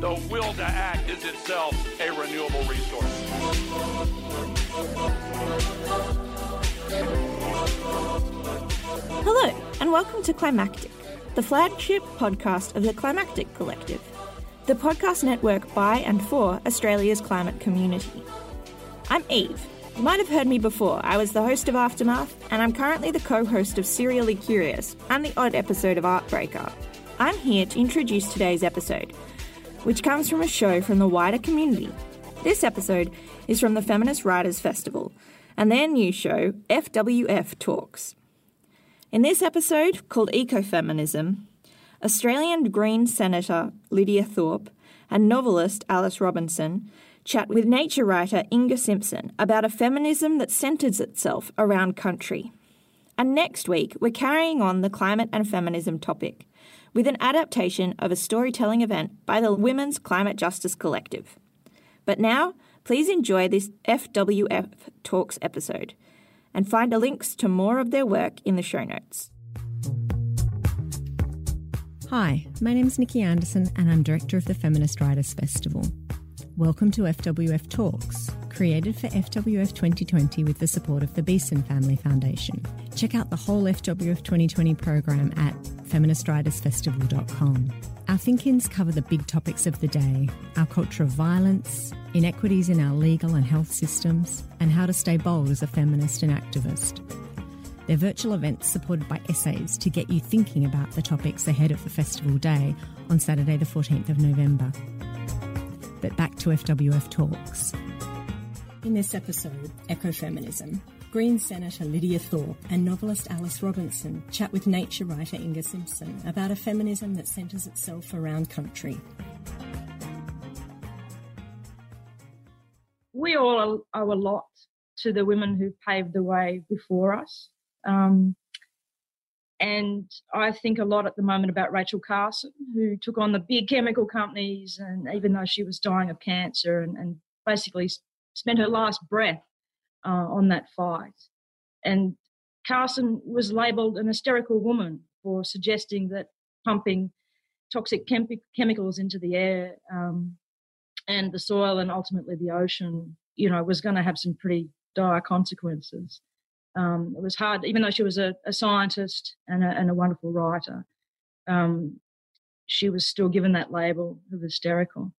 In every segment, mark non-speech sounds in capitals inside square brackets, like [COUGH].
the will to act is itself a renewable resource. Hello, and welcome to Climactic, the flagship podcast of the Climactic Collective, the podcast network by and for Australia's climate community. I'm Eve. You might have heard me before. I was the host of Aftermath, and I'm currently the co host of Serially Curious and the odd episode of Artbreaker. I'm here to introduce today's episode, which comes from a show from the wider community. This episode is from the Feminist Writers Festival and their new show, FWF Talks. In this episode, called Ecofeminism, Australian Green Senator Lidia Thorpe and novelist Alice Robinson chat with nature writer Inga Simpson about a feminism that centres itself around country. And next week, we're carrying on the climate and feminism topic with an adaptation of a storytelling event by the Women's Climate Justice Collective. But now, please enjoy this FWF Talks episode and find the links to more of their work in the show notes. Hi, my name is Nikki Anderson and I'm director of the Feminist Writers Festival. Welcome to FWF Talks, created for FWF 2020 with the support of the Besen Family Foundation. Check out the whole FWF 2020 program at feministwritersfestival.com. Our think ins cover the big topics of the day our culture of violence, inequities in our legal and health systems, and how to stay bold as a feminist and activist. They're virtual events supported by essays to get you thinking about the topics ahead of the festival day on Saturday, the 14th of November. But back to FWF Talks. In this episode, Ecofeminism, Green Senator Lidia Thorpe and novelist Alice Robinson chat with nature writer Inga Simpson about a feminism that centres itself around country. We all owe a lot to the women who paved the way before us. Um, and I think a lot at the moment about Rachel Carson, who took on the big chemical companies, and even though she was dying of cancer, and, and basically spent her last breath uh, on that fight. And Carson was labelled an hysterical woman for suggesting that pumping toxic chem- chemicals into the air um, and the soil and ultimately the ocean, you know, was going to have some pretty dire consequences. Um, it was hard, even though she was a, a scientist and a, and a, wonderful writer. Um, she was still given that label of hysterical.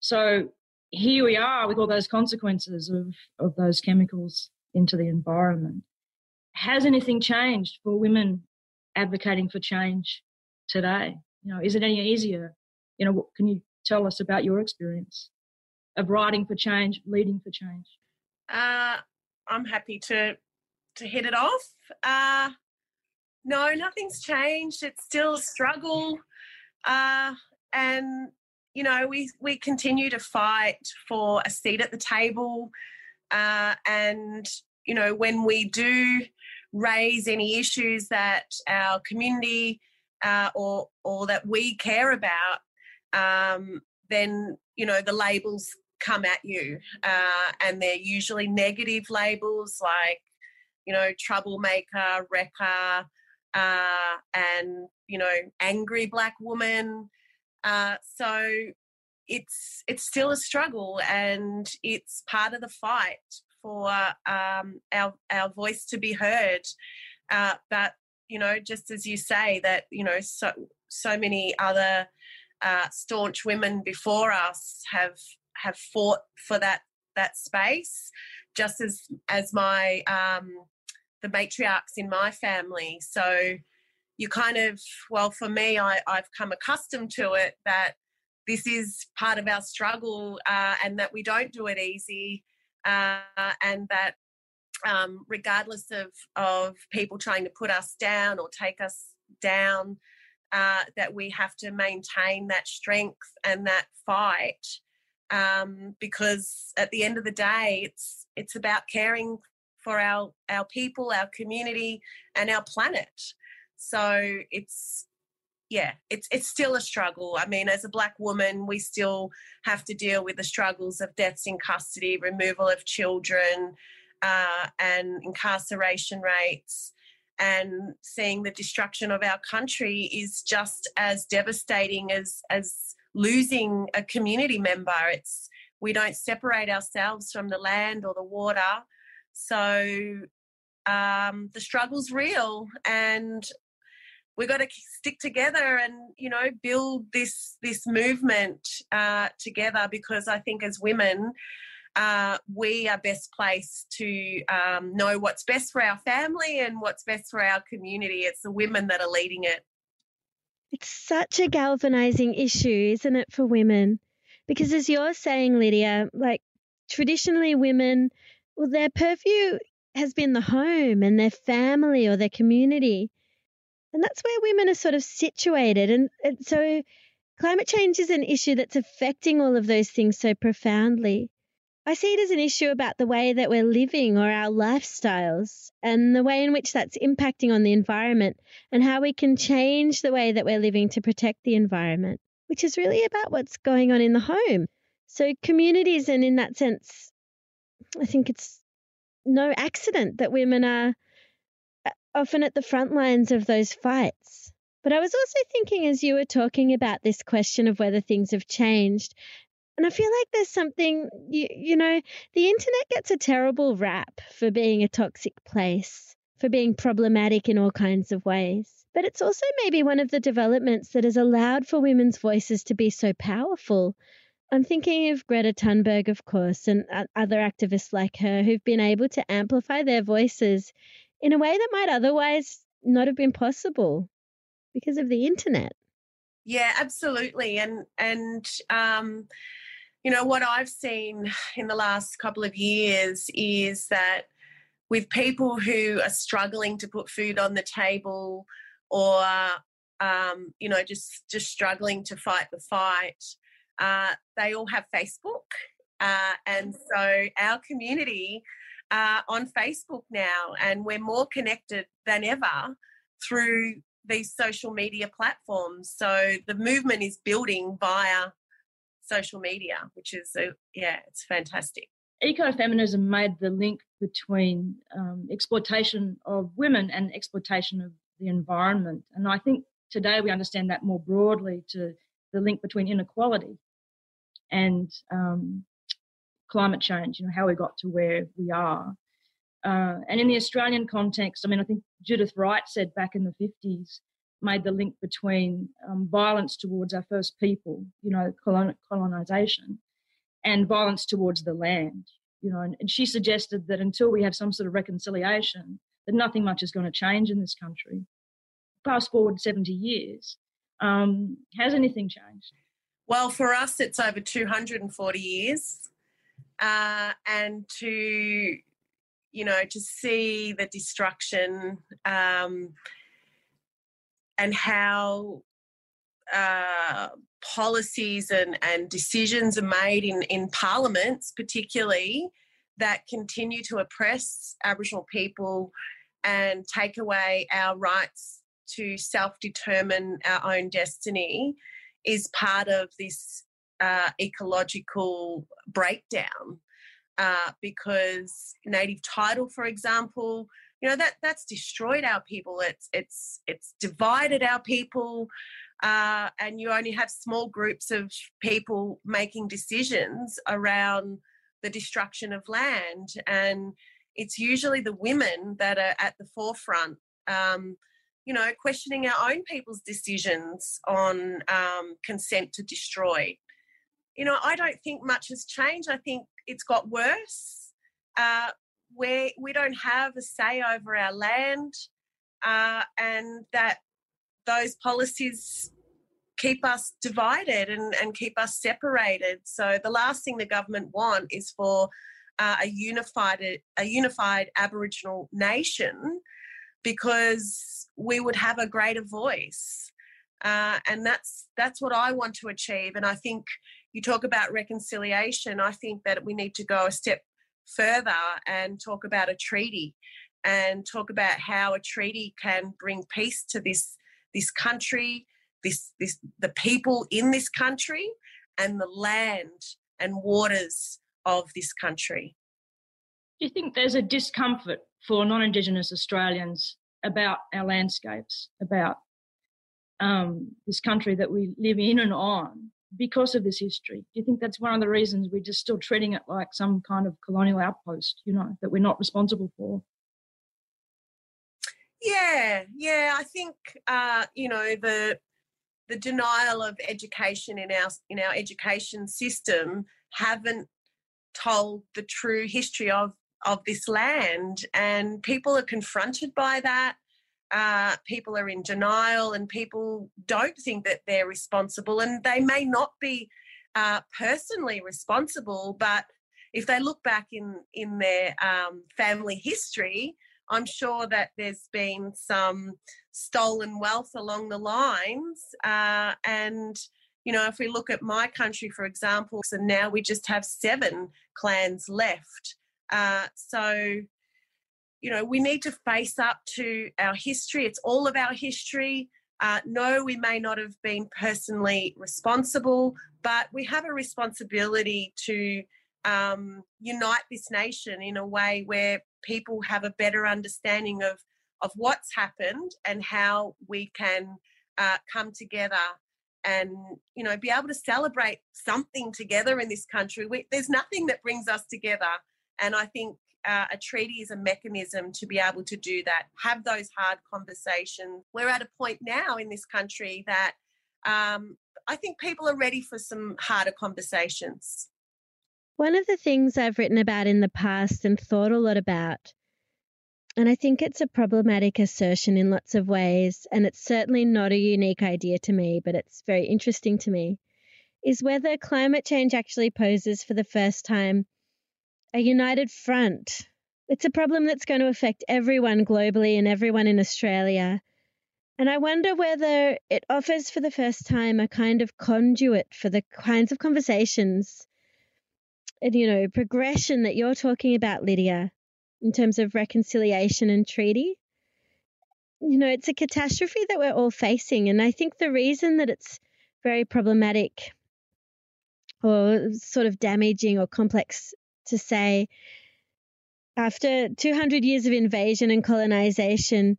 So here we are with all those consequences of, of those chemicals into the environment. Has anything changed for women advocating for change today? You know, is it any easier? You know, can you tell us about your experience of writing for change, leading for change? Uh, I'm happy to to hit it off. Uh, no, nothing's changed. It's still a struggle. Uh, and, you know, we, we continue to fight for a seat at the table. Uh, and, you know, when we do raise any issues that our community uh, or, or that we care about, um, then, you know, the labels come at you. Uh, and they're usually negative labels like you know, troublemaker, wrecker, uh, and you know, angry black woman. Uh, so it's it's still a struggle, and it's part of the fight for um, our our voice to be heard. Uh, but you know, just as you say that you know, so so many other uh, staunch women before us have have fought for that that space, just as as my um, the matriarchs in my family. So you kind of, well, for me, I, I've come accustomed to it that this is part of our struggle uh, and that we don't do it easy uh, and that um, regardless of, of people trying to put us down or take us down, uh, that we have to maintain that strength and that fight um, because at the end of the day, it's it's about caring for our our people, our community, and our planet. So it's yeah, it's it's still a struggle. I mean, as a black woman, we still have to deal with the struggles of deaths in custody, removal of children, uh, and incarceration rates. And seeing the destruction of our country is just as devastating as as losing a community member. It's we don't separate ourselves from the land or the water. So um, the struggle's real, and we've got to stick together and you know build this this movement uh, together because I think as women. Uh, we are best placed to um, know what's best for our family and what's best for our community. It's the women that are leading it. It's such a galvanizing issue, isn't it, for women? Because as you're saying, Lidia, like traditionally women, well, their purview has been the home and their family or their community. And that's where women are sort of situated. And, and so climate change is an issue that's affecting all of those things so profoundly. I see it as an issue about the way that we're living or our lifestyles and the way in which that's impacting on the environment and how we can change the way that we're living to protect the environment, which is really about what's going on in the home. So, communities, and in that sense, I think it's no accident that women are uh, often at the front lines of those fights. But I was also thinking as you were talking about this question of whether things have changed and I feel like there's something, you, you know, the internet gets a terrible rap for being a toxic place, for being problematic in all kinds of ways. But it's also maybe one of the developments that has allowed for women's voices to be so powerful. I'm thinking of Greta Thunberg, of course, and other activists like her who've been able to amplify their voices in a way that might otherwise not have been possible because of the internet. Yeah, absolutely. And and um you know, what I've seen in the last couple of years is that with people who are struggling to put food on the table or um, you know just just struggling to fight the fight uh, they all have facebook uh, and so our community uh, on facebook now and we're more connected than ever through these social media platforms so the movement is building via social media, which is a, yeah, it's fantastic. Ecofeminism made the link between um, exploitation of women and exploitation of the environment, and I think today we understand that more broadly to the link between inequality and um, climate change. You know how we got to where we are. Uh, and in the Australian context, I mean, I think Judith Wright said back in the 50s made the link between um, violence towards our first people, you know, colon- colonization, and violence towards the land. You know, and, and she suggested that until we have some sort of reconciliation, that nothing much is going to change in this country. Fast forward 70 years, um, has anything changed? Well, for us, it's over 240 years. Uh, and to, you know, to see the destruction, um, and how uh, policies and, and decisions are made in, in parliaments, particularly, that continue to oppress Aboriginal people and take away our rights to self determine our own destiny is part of this uh, ecological breakdown. Uh, because native title, for example, you know that that's destroyed our people it's it's it's divided our people uh, and you only have small groups of people making decisions around the destruction of land and it's usually the women that are at the forefront um, you know questioning our own people's decisions on um, consent to destroy. You know i don't think much has changed. I think it's got worse. Uh, we we don't have a say over our land, uh, and that those policies keep us divided and, and keep us separated. So the last thing the government want is for uh, a unified a unified Aboriginal nation because we would have a greater voice. Uh, and that's that's what I want to achieve. And I think you talk about reconciliation. I think that we need to go a step further and talk about a treaty and talk about how a treaty can bring peace to this this country, this this the people in this country, and the land and waters of this country. Do you think there's a discomfort for non-Indigenous Australians about our landscapes, about um, this country that we live in and on because of this history. Do you think that's one of the reasons we're just still treating it like some kind of colonial outpost, you know, that we're not responsible for? Yeah, yeah. I think uh, you know the the denial of education in our in our education system haven't told the true history of of this land, and people are confronted by that. Uh, people are in denial and people don't think that they're responsible and they may not be uh, personally responsible but if they look back in in their um, family history i'm sure that there's been some stolen wealth along the lines uh, and you know if we look at my country for example so now we just have seven clans left uh, so you know, we need to face up to our history. It's all of our history. Uh, no, we may not have been personally responsible, but we have a responsibility to um, unite this nation in a way where people have a better understanding of of what's happened and how we can uh, come together and you know be able to celebrate something together in this country. We, there's nothing that brings us together, and I think uh, a treaty is a mechanism to be able to do that, have those hard conversations. We're at a point now in this country that um, I think people are ready for some harder conversations. One of the things I've written about in the past and thought a lot about, and I think it's a problematic assertion in lots of ways, and it's certainly not a unique idea to me, but it's very interesting to me, is whether climate change actually poses for the first time a united front. It's a problem that's going to affect everyone globally and everyone in Australia. And I wonder whether it offers for the first time a kind of conduit for the kinds of conversations and, you know, progression that you're talking about, Lidia, in terms of reconciliation and treaty. You know, it's a catastrophe that we're all facing. And I think the reason that it's very problematic or sort of damaging or complex to say after 200 years of invasion and colonization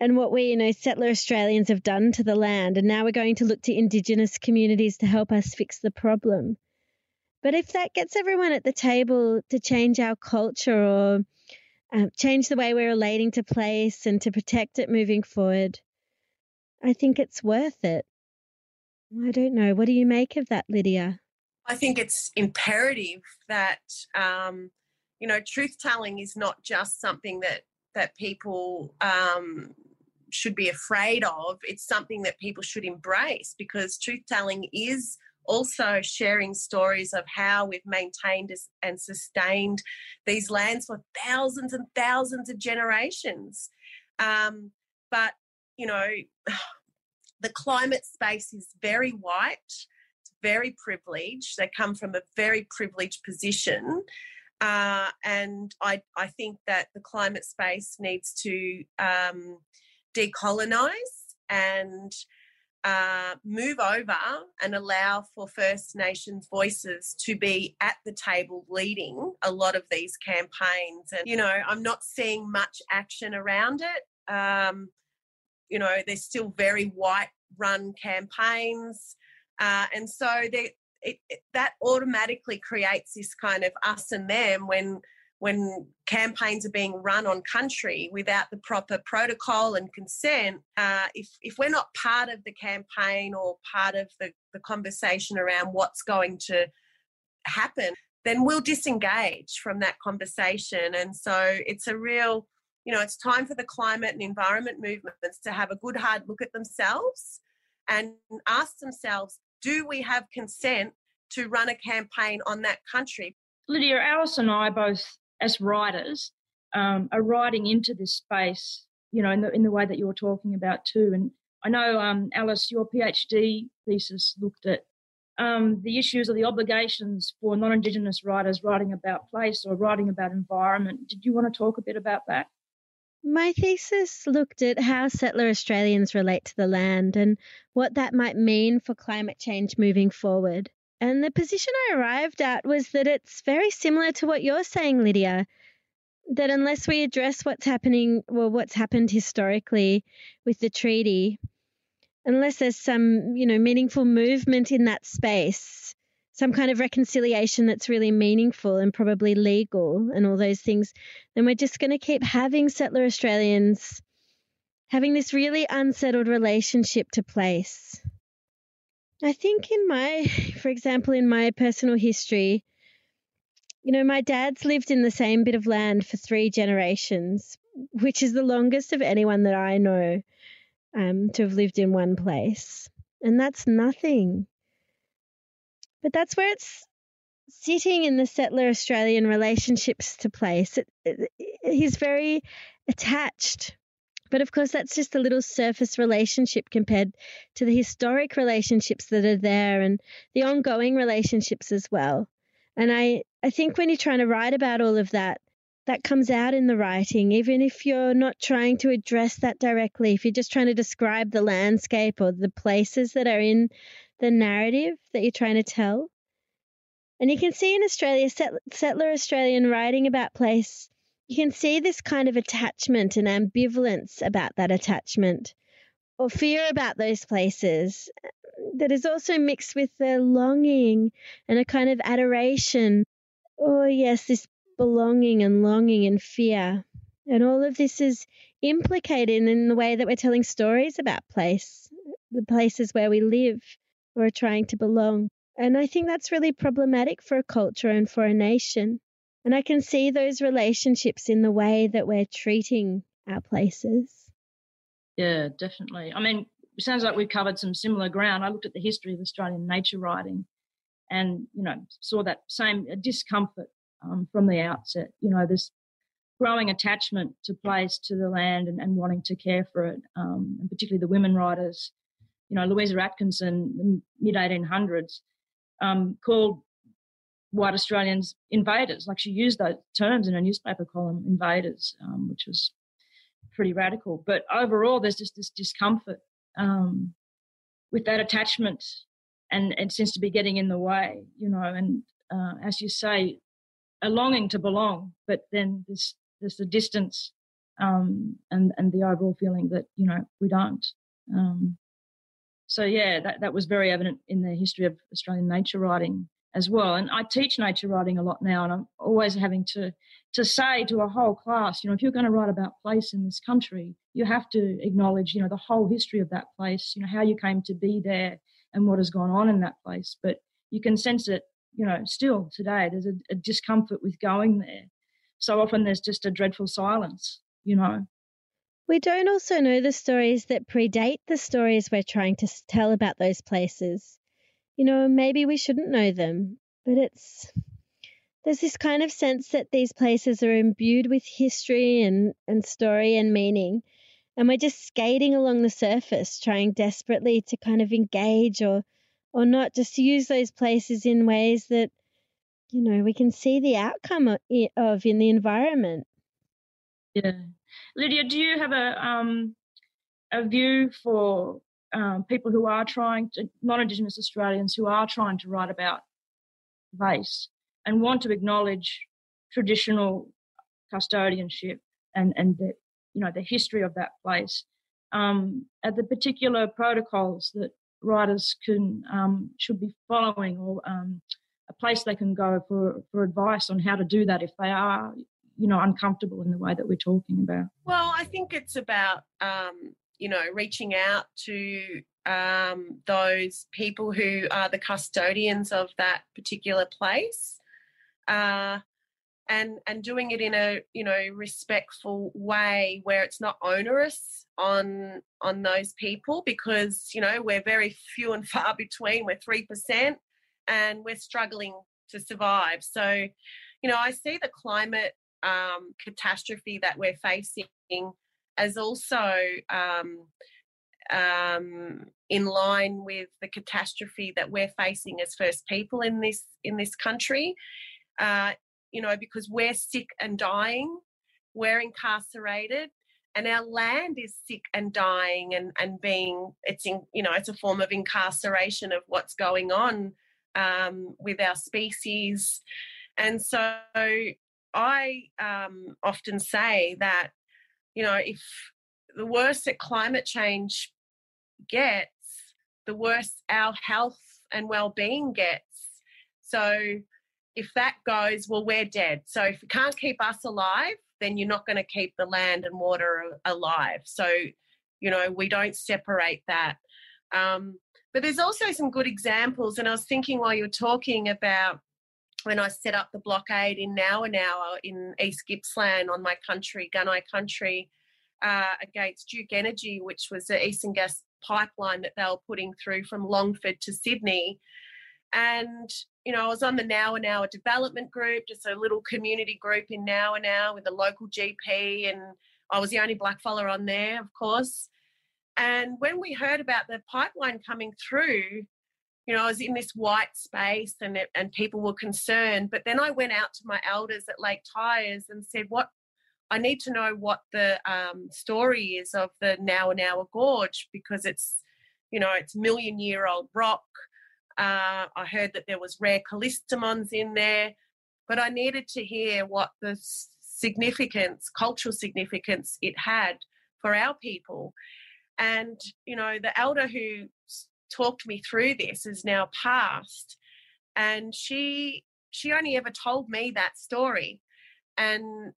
and what we, you know, settler Australians have done to the land, and now we're going to look to Indigenous communities to help us fix the problem. But if that gets everyone at the table to change our culture or um, change the way we're relating to place and to protect it moving forward, I think it's worth it. I don't know. What do you make of that, Lidia? I think it's imperative that um, you know truth telling is not just something that that people um, should be afraid of. It's something that people should embrace because truth telling is also sharing stories of how we've maintained and sustained these lands for thousands and thousands of generations. Um, but you know, [SIGHS] the climate space is very white very privileged. They come from a very privileged position. Uh, and I, I think that the climate space needs to um, decolonize and uh, move over and allow for First Nations voices to be at the table leading a lot of these campaigns. And, you know, I'm not seeing much action around it. Um, you know, there's still very white run campaigns. Uh, and so they, it, it, that automatically creates this kind of us and them when when campaigns are being run on country without the proper protocol and consent, uh, if, if we're not part of the campaign or part of the, the conversation around what's going to happen, then we'll disengage from that conversation. And so it's a real, you know, it's time for the climate and environment movements to have a good hard look at themselves and ask themselves do we have consent to run a campaign on that country? Lidia, Alice and I both, as writers, um, are writing into this space, you know, in the in the way that you're talking about too. And I know, um, Alice, your PhD thesis looked at um, the issues or the obligations for non Indigenous writers writing about place or writing about environment. Did you want to talk a bit about that? My thesis looked at how settler Australians relate to the land and what that might mean for climate change moving forward. And the position I arrived at was that it's very similar to what you're saying, Lidia. That unless we address what's happening, well, what's happened historically with the treaty, unless there's some, you know, meaningful movement in that space, some kind of reconciliation that's really meaningful and probably legal and all those things, then we're just going to keep having settler Australians having this really unsettled relationship to place. I think in my, [LAUGHS] for example, in my personal history, you know, my dad's lived in the same bit of land for three generations, which is the longest of anyone that I know um, to have lived in one place. And that's nothing. But that's where it's sitting in the settler Australian relationships to place. It, it, he's very attached. But of course, that's just a little surface relationship compared to the historic relationships that are there and the ongoing relationships as well. And I, I think when you're trying to write about all of that, that comes out in the writing, even if you're not trying to address that directly, if you're just trying to describe the landscape or the places that are in the narrative that you're trying to tell. And you can see in Australia, settler Australian writing about place, you can see this kind of attachment and ambivalence about that attachment or fear about those places that is also mixed with the longing and a kind of adoration. Oh, yes, this belonging and longing and fear. And all of this is implicated in the way that we're telling stories about place, the places where we live or trying to belong. And I think that's really problematic for a culture and for a nation. And I can see those relationships in the way that we're treating our places. Yeah, definitely. I mean, it sounds like we've covered some similar ground. I looked at the history of Australian nature writing and, you know, saw that same discomfort um, from the outset. You know, this growing attachment to place, to the land, and, and wanting to care for it, um, and particularly the women writers. You know, Louisa Atkinson, mid 1800s, um, called white Australians invaders. Like she used those terms in a newspaper column, invaders, um, which was pretty radical. But overall, there's just this discomfort um, with that attachment, and it seems to be getting in the way, you know. And uh, as you say, a longing to belong, but then there's there's the distance um, and and the overall feeling that you know we don't. Um, so yeah, that that was very evident in the history of Australian nature writing as well. And I teach nature writing a lot now, and I'm always having to to say to a whole class, you know, if you're going to write about place in this country, you have to acknowledge, you know, the whole history of that place, you know, how you came to be there and what has gone on in that place. But you can sense it you know, still today, there's a, a discomfort with going there. So often there's just a dreadful silence, you know. We don't also know the stories that predate the stories we're trying to tell about those places. You know, maybe we shouldn't know them, but it's there's this kind of sense that these places are imbued with history and, and story and meaning. And we're just skating along the surface, trying desperately to kind of engage or or not just use those places in ways that you know we can see the outcome of, in the environment yeah lidia do you have a um a view for um, people who are trying to non-indigenous australians who are trying to write about race and want to acknowledge traditional custodianship and and the you know the history of that place um, at the particular protocols that writers can um, should be following or um, a place they can go for, for advice on how to do that if they are you know uncomfortable in the way that we're talking about. Well i think it's about um, you know reaching out to um, those people who are the custodians of that particular place uh, and and doing it in a you know respectful way where it's not onerous on on those people because you know we're very few and [LAUGHS] far between. We're 3% and we're struggling to survive. So you know i see the climate um, catastrophe that we're facing as also um, um, in line with the catastrophe that we're facing as First People in this in this country. Uh, you know, because we're sick and dying, we're incarcerated, and our land is sick and dying and and being it's in you know it's a form of incarceration of what's going on um, with our species, and so I um, often say that you know if the worse that climate change gets, the worse our health and well-being gets. So if that goes, well, we're dead. So if you can't keep us alive, then you're not going to keep the land and water alive. So, you know, we don't separate that. Um, but there's also some good examples. And I was thinking while you were talking about when I set up the blockade in Nowa Nowa in East Gippsland on my country, Gunai country, uh, against Duke Energy, which was the Eastern Gas pipeline that they were putting through from Longford to Sydney. And, you know, I was on the Nowa Nowa Development Group, just a little community group in Nowa Nowa with a local GP, and I was the only black fella on there, of course. And when we heard about the pipeline coming through, you know, I was in this white space and it, and people were concerned. But then I went out to my elders at Lake Tyers and said, "What I need to know what the um, story is of the Now and Nowa Nowa Gorge because it's, you know, it's million year old rock. Uh, I heard that there was rare callistemons in there, but I needed to hear what the significance, cultural significance it had for our people. And, you know, the elder who talked me through this is now passed. And she she only ever told me that story. And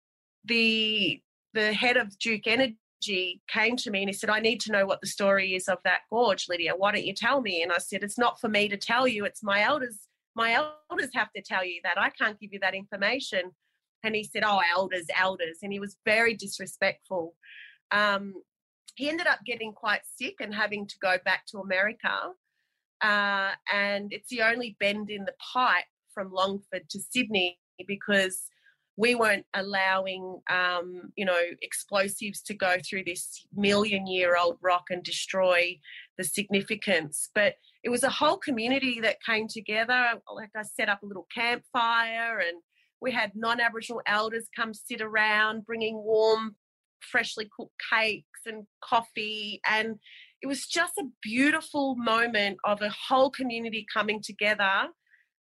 the the head of Duke Energy came to me and he said, I need to know what the story is of that gorge, Lidia. Why don't you tell me? And I said, It's not for me to tell you, it's my elders. My elders have to tell you that. I can't give you that information. And he said, Oh, elders, elders. And he was very disrespectful. Um, he ended up getting quite sick and having to go back to America. Uh, and it's the only bend in the pipe from Longford to Sydney because we weren't allowing, um, you know, explosives to go through this million year old rock and destroy the significance. But it was a whole community that came together. Like I set up a little campfire and we had non Aboriginal elders come sit around bringing warm, freshly cooked cakes and coffee. And it was just a beautiful moment of a whole community coming together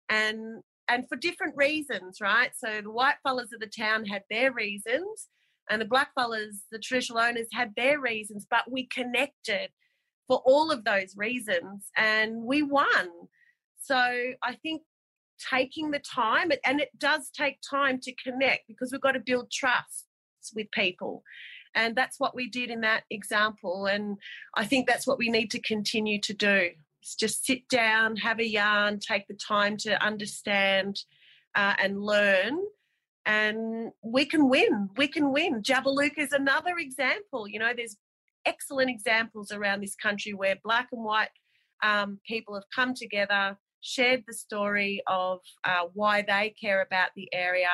and and for different reasons, right? So the white fellas of the town had their reasons, and the black fellas, the traditional owners, had their reasons, but we connected for all of those reasons and we won. So I think taking the time, and it does take time to connect because we've got to build trust with people. And that's what we did in that example. And I think that's what we need to continue to do It's just sit down, have a yarn, take the time to understand uh, and learn. And we can win. We can win. Jabiluka is another example. You know, there's excellent examples around this country where black and white um, people have come together, shared the story of uh, why they care about the area,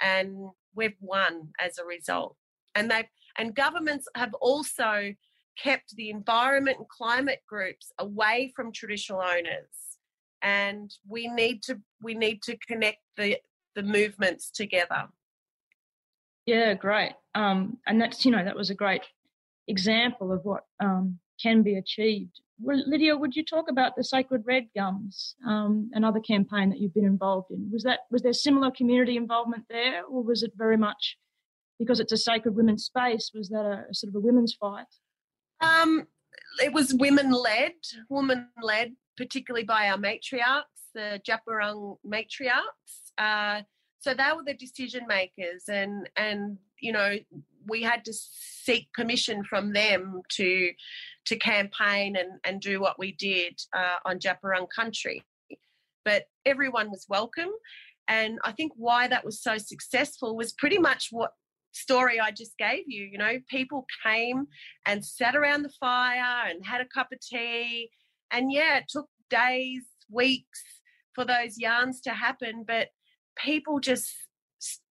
and we've won as a result. And they and governments have also kept the environment and climate groups away from traditional owners. And we need to we need to connect the the movements together. Yeah great. Um, and that's you know that was a great example of what um, can be achieved lidia would you talk about the sacred red gums um, another campaign that you've been involved in was that was there similar community involvement there or was it very much because it's a sacred women's space was that a, a sort of a women's fight um, it was women led, woman led, particularly by our matriarchs, the Djab Wurrung matriarchs. Uh, so they were the decision makers, and and you know we had to seek permission from them to to campaign and and do what we did uh, on Djab Wurrung country. But everyone was welcome, and I think why that was so successful was pretty much what story I just gave you. You know, people came and sat around the fire and had a cup of tea. And yeah, it took days, weeks for those yarns to happen, but people just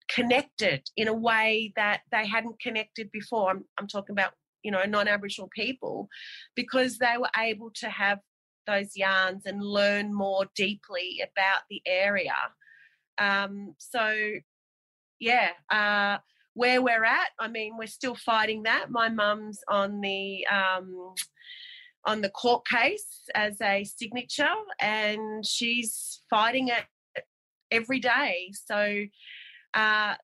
connected in a way that they hadn't connected before. I'm, I'm talking about you know, non Aboriginal people because they were able to have those yarns and learn more deeply about the area. Um, so, yeah, uh, where we're at, I mean, we're still fighting that. My mum's on the um, on the court case as a signature, and she's fighting it every day. So, uh,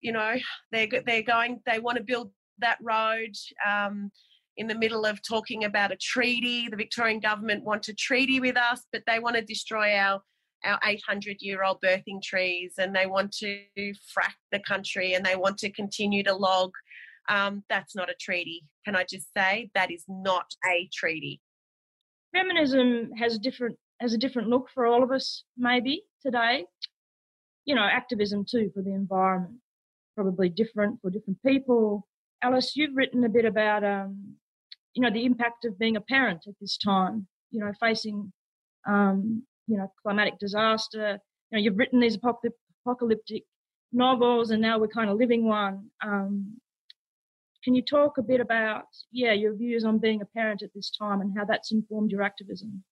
you know, they're they're going. They want to build that road. Um, in the middle of talking about a treaty. The Victorian government want a treaty with us, but they want to destroy our our 800 year old birthing trees and they want to frack the country and they want to continue to log. Um, that's not a treaty. Can I just say that is not a treaty? Feminism has a different has a different look for all of us, maybe today. You know, activism too for the environment, probably different for different people. Alice, you've written a bit about um, you know, the impact of being a parent at this time, you know, facing, um, you know, climatic disaster. You know, you've written these apocalyptic novels and now we're kind of living one. Um, can you talk a bit about, yeah, your views on being a parent at this time and how that's informed your activism?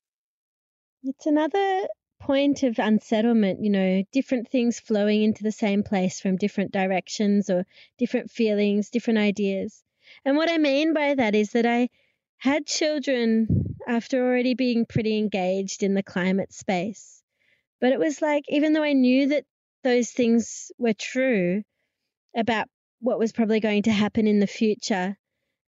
It's another point of unsettlement, you know, different things flowing into the same place from different directions or different feelings, different ideas. And what I mean by that is that I had children after already being pretty engaged in the climate space. But it was like, even though I knew that those things were true about what was probably going to happen in the future,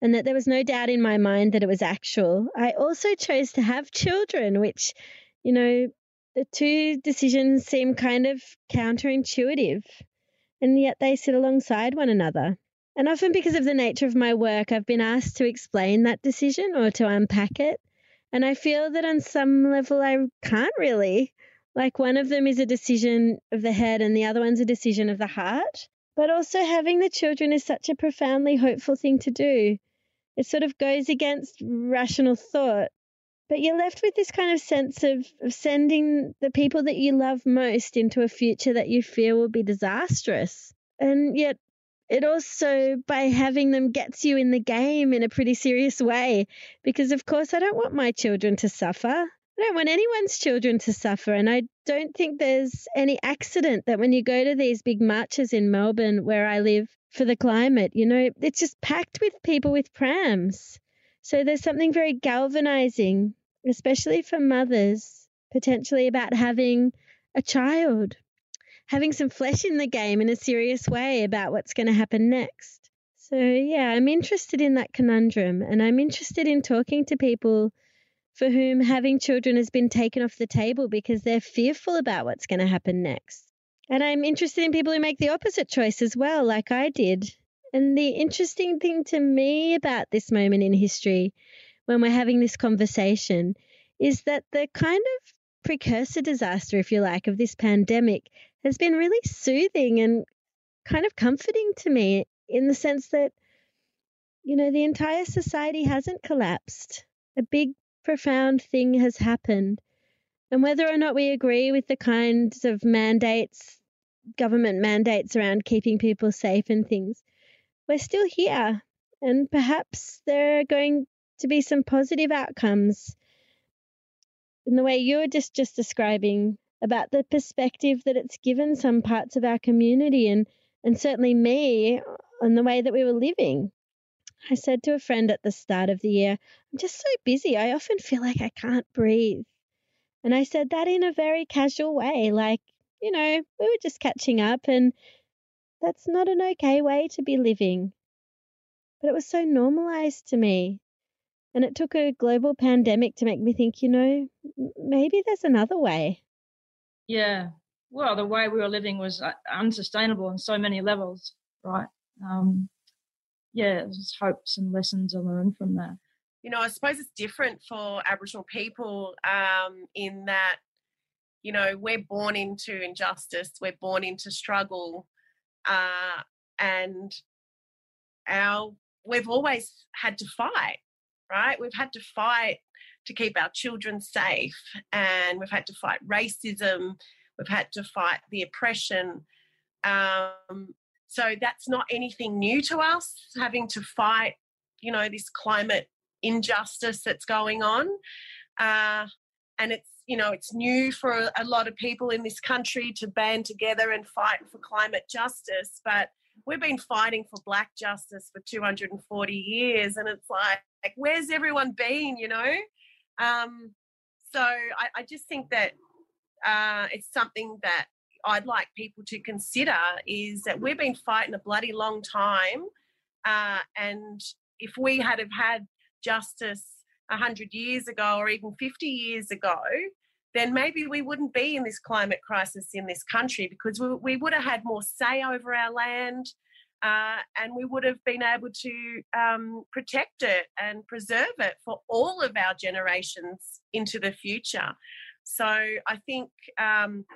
and that there was no doubt in my mind that it was actual, I also chose to have children, which, you know, the two decisions seem kind of counterintuitive, and yet they sit alongside one another. And often, because of the nature of my work, I've been asked to explain that decision or to unpack it. And I feel that on some level, I can't really. Like, one of them is a decision of the head, and the other one's a decision of the heart. But also, having the children is such a profoundly hopeful thing to do. It sort of goes against rational thought. But you're left with this kind of sense of, of sending the people that you love most into a future that you fear will be disastrous. And yet, it also by having them gets you in the game in a pretty serious way because of course I don't want my children to suffer. I don't want anyone's children to suffer and I don't think there's any accident that when you go to these big marches in Melbourne where I live for the climate, you know, it's just packed with people with prams. So there's something very galvanizing, especially for mothers, potentially about having a child having some flesh in the game in a serious way about what's going to happen next. So, yeah, I'm interested in that conundrum and I'm interested in talking to people for whom having children has been taken off the table because they're fearful about what's going to happen next. And I'm interested in people who make the opposite choice as well, like I did. And the interesting thing to me about this moment in history, when we're having this conversation, is that the kind of precursor disaster, if you like, of this pandemic has been really soothing and kind of comforting to me in the sense that, you know, the entire society hasn't collapsed. A big, profound thing has happened. And whether or not we agree with the kinds of mandates, government mandates around keeping people safe and things, we're still here. And perhaps there are going to be some positive outcomes in the way you're just, just describing about the perspective that it's given some parts of our community and, and certainly me on the way that we were living. I said to a friend at the start of the year, I'm just so busy. I often feel like I can't breathe. And I said that in a very casual way, like, you know, we were just catching up, and that's not an okay way to be living. But it was so normalized to me. And it took a global pandemic to make me think, you know, maybe there's another way. Yeah. Well, the way we were living was uh, unsustainable on so many levels, right? Um, yeah, there's hopes and lessons to learn from that. You know, I suppose it's different for Aboriginal people um, in that, you know, we're born into injustice, we're born into struggle, uh, and our we've always had to fight, right? We've had to fight to keep our children safe. And we've had to fight racism, we've had to fight the oppression. Um, so that's not anything new to us, having to fight, you know, this climate injustice that's going on. Uh, and it's, you know, it's new for a lot of people in this country to band together and fight for climate justice. But we've been fighting for black justice for 240 years. And it's like, like where's everyone been, you know? Um, so I, I just think that uh, it's something that I'd like people to consider is that we've been fighting a bloody long time, uh, and if we had have had justice hundred years ago or even fifty years ago, then maybe we wouldn't be in this climate crisis in this country because we, we would have had more say over our land. Uh, and we would have been able to um, protect it and preserve it for all of our generations into the future. So I think um,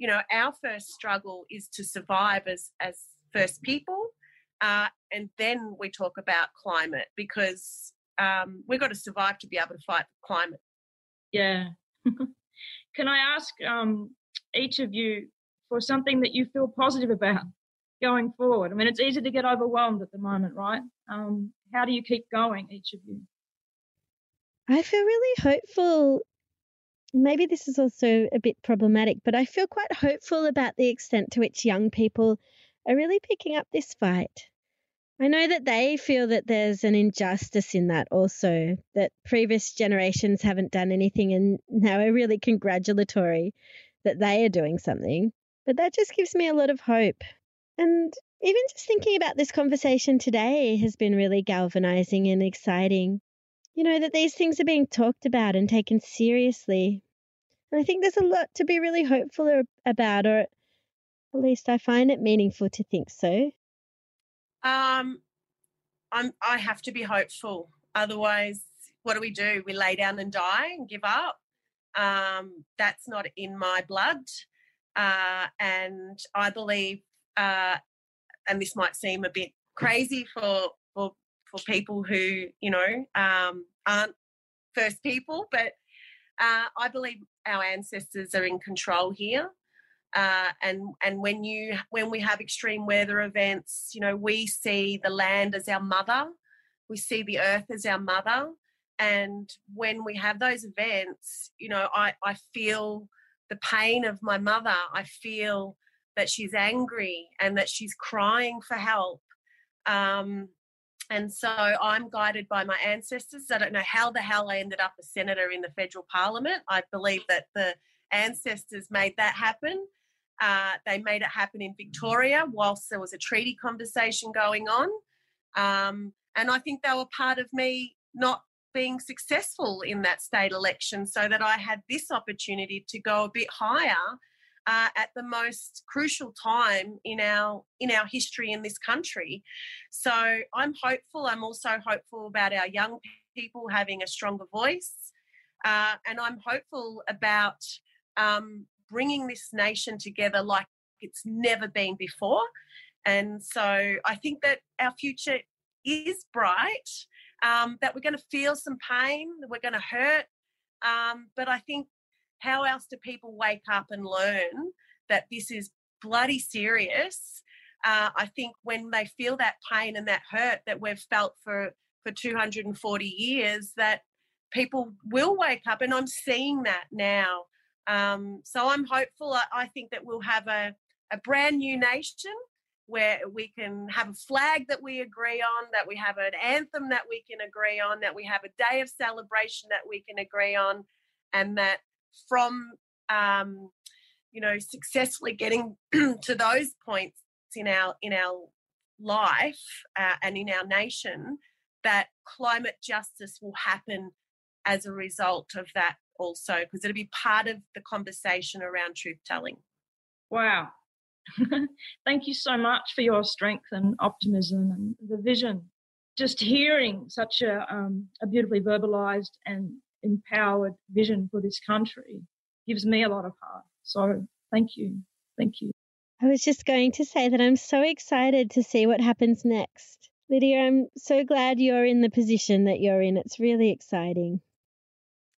you know, our first struggle is to survive as as first people, uh, and then we talk about climate because um, we've got to survive to be able to fight climate. Yeah. [LAUGHS] Can I ask um, each of you for something that you feel positive about going forward? I mean, it's easy to get overwhelmed at the moment, right? Um, how do you keep going, each of you? I feel really hopeful maybe this is also a bit problematic, but I feel quite hopeful about the extent to which young people are really picking up this fight. I know that they feel that there's an injustice in that also, that previous generations haven't done anything and now are really congratulatory that they are doing something. But that just gives me a lot of hope. And even just thinking about this conversation today has been really galvanizing and exciting you know, that these things are being talked about and taken seriously. And I think there's a lot to be really hopeful about, or at least I find it meaningful to think so. Um, I'm, I have to be hopeful. Otherwise, what do we do? We lay down and die and give up. Um, that's not in my blood. Uh, and I believe, uh, and this might seem a bit crazy for, for for people who you know um, aren't first people, but uh, I believe our ancestors are in control here. Uh, and and when you when we have extreme weather events, you know we see the land as our mother, we see the earth as our mother, and when we have those events, you know I I feel the pain of my mother. I feel that she's angry and that she's crying for help. Um, and so I'm guided by my ancestors. I don't know how the hell I ended up a senator in the federal parliament. I believe that the ancestors made that happen. Uh, they made it happen in Victoria whilst there was a treaty conversation going on. Um, and I think they were part of me not being successful in that state election so that I had this opportunity to go a bit higher uh, at the most crucial time in our in our history in this country. So I'm hopeful. I'm also hopeful about our young people having a stronger voice, uh, and I'm hopeful about um, bringing this nation together like it's never been before. And so I think that our future is bright. Um, that we're going to feel some pain, that we're going to hurt, um, but I think how else do people wake up and learn that this is bloody serious? Uh, I think when they feel that pain and that hurt that we've felt for for 240 years, that people will wake up, and I'm seeing that now. Um, so I'm hopeful. I, I think that we'll have a, a brand new nation where we can have a flag that we agree on, that we have an anthem that we can agree on, that we have a day of celebration that we can agree on, and that from um, you know successfully getting [CLEARS THROAT] to those points in our in our life uh, and in our nation that climate justice will happen as a result of that also because it'll be part of the conversation around truth telling wow [LAUGHS] thank you so much for your strength and optimism and the vision just hearing such a, um, a beautifully verbalized and empowered vision for this country gives me a lot of heart. So thank you. Thank you. I was just going to say that I'm so excited to see what happens next. Lidia, I'm so glad you're in the position that you're in. It's really exciting.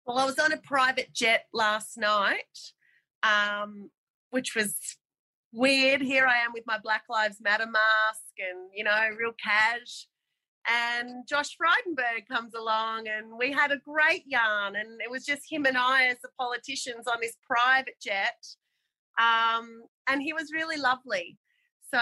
Well, I was on a private jet last night, um, which was weird. Here I am with my Black Lives Matter mask and, you know, real cash. And Josh Frydenberg comes along and we had a great yarn. And it was just him and I as the politicians on this private jet. Um, and he was really lovely. So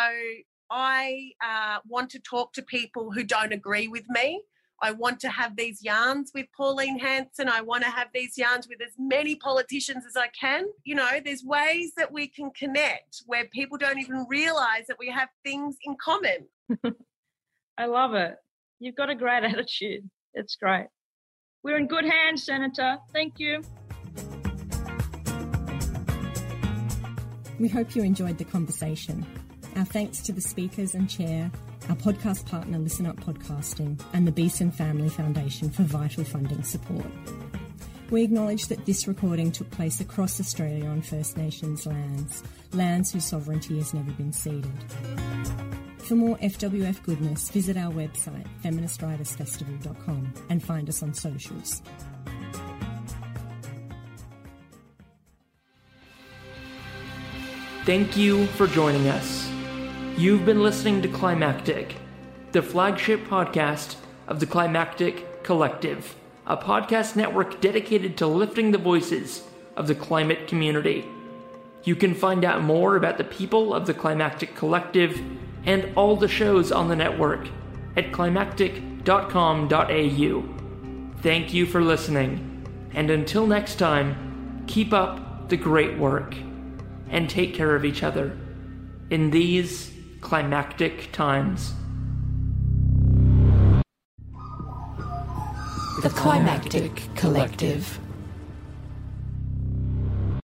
I uh, want to talk to people who don't agree with me. I want to have these yarns with Pauline Hanson. I want to have these yarns with as many politicians as I can. You know, there's ways that we can connect where people don't even realize that we have things in common. [LAUGHS] I love it. You've got a great [LAUGHS] attitude. It's great. We're in good hands, Senator. Thank you. We hope you enjoyed the conversation. Our thanks to the speakers and chair, our podcast partner Listen Up Podcasting, and the Besen Family Foundation for vital funding support. We acknowledge that this recording took place across Australia on First Nations lands, lands whose sovereignty has never been ceded. For more FWF goodness, visit our website, feministwritersfestival.com, and find us on socials. Thank you for joining us. You've been listening to Climactic, the flagship podcast of the Climactic Collective, a podcast network dedicated to lifting the voices of the climate community. You can find out more about the people of the Climactic Collective and all the shows on the network at climactic.com.au. Thank you for listening, and until next time, keep up the great work and take care of each other in these climactic times. The Climactic Collective.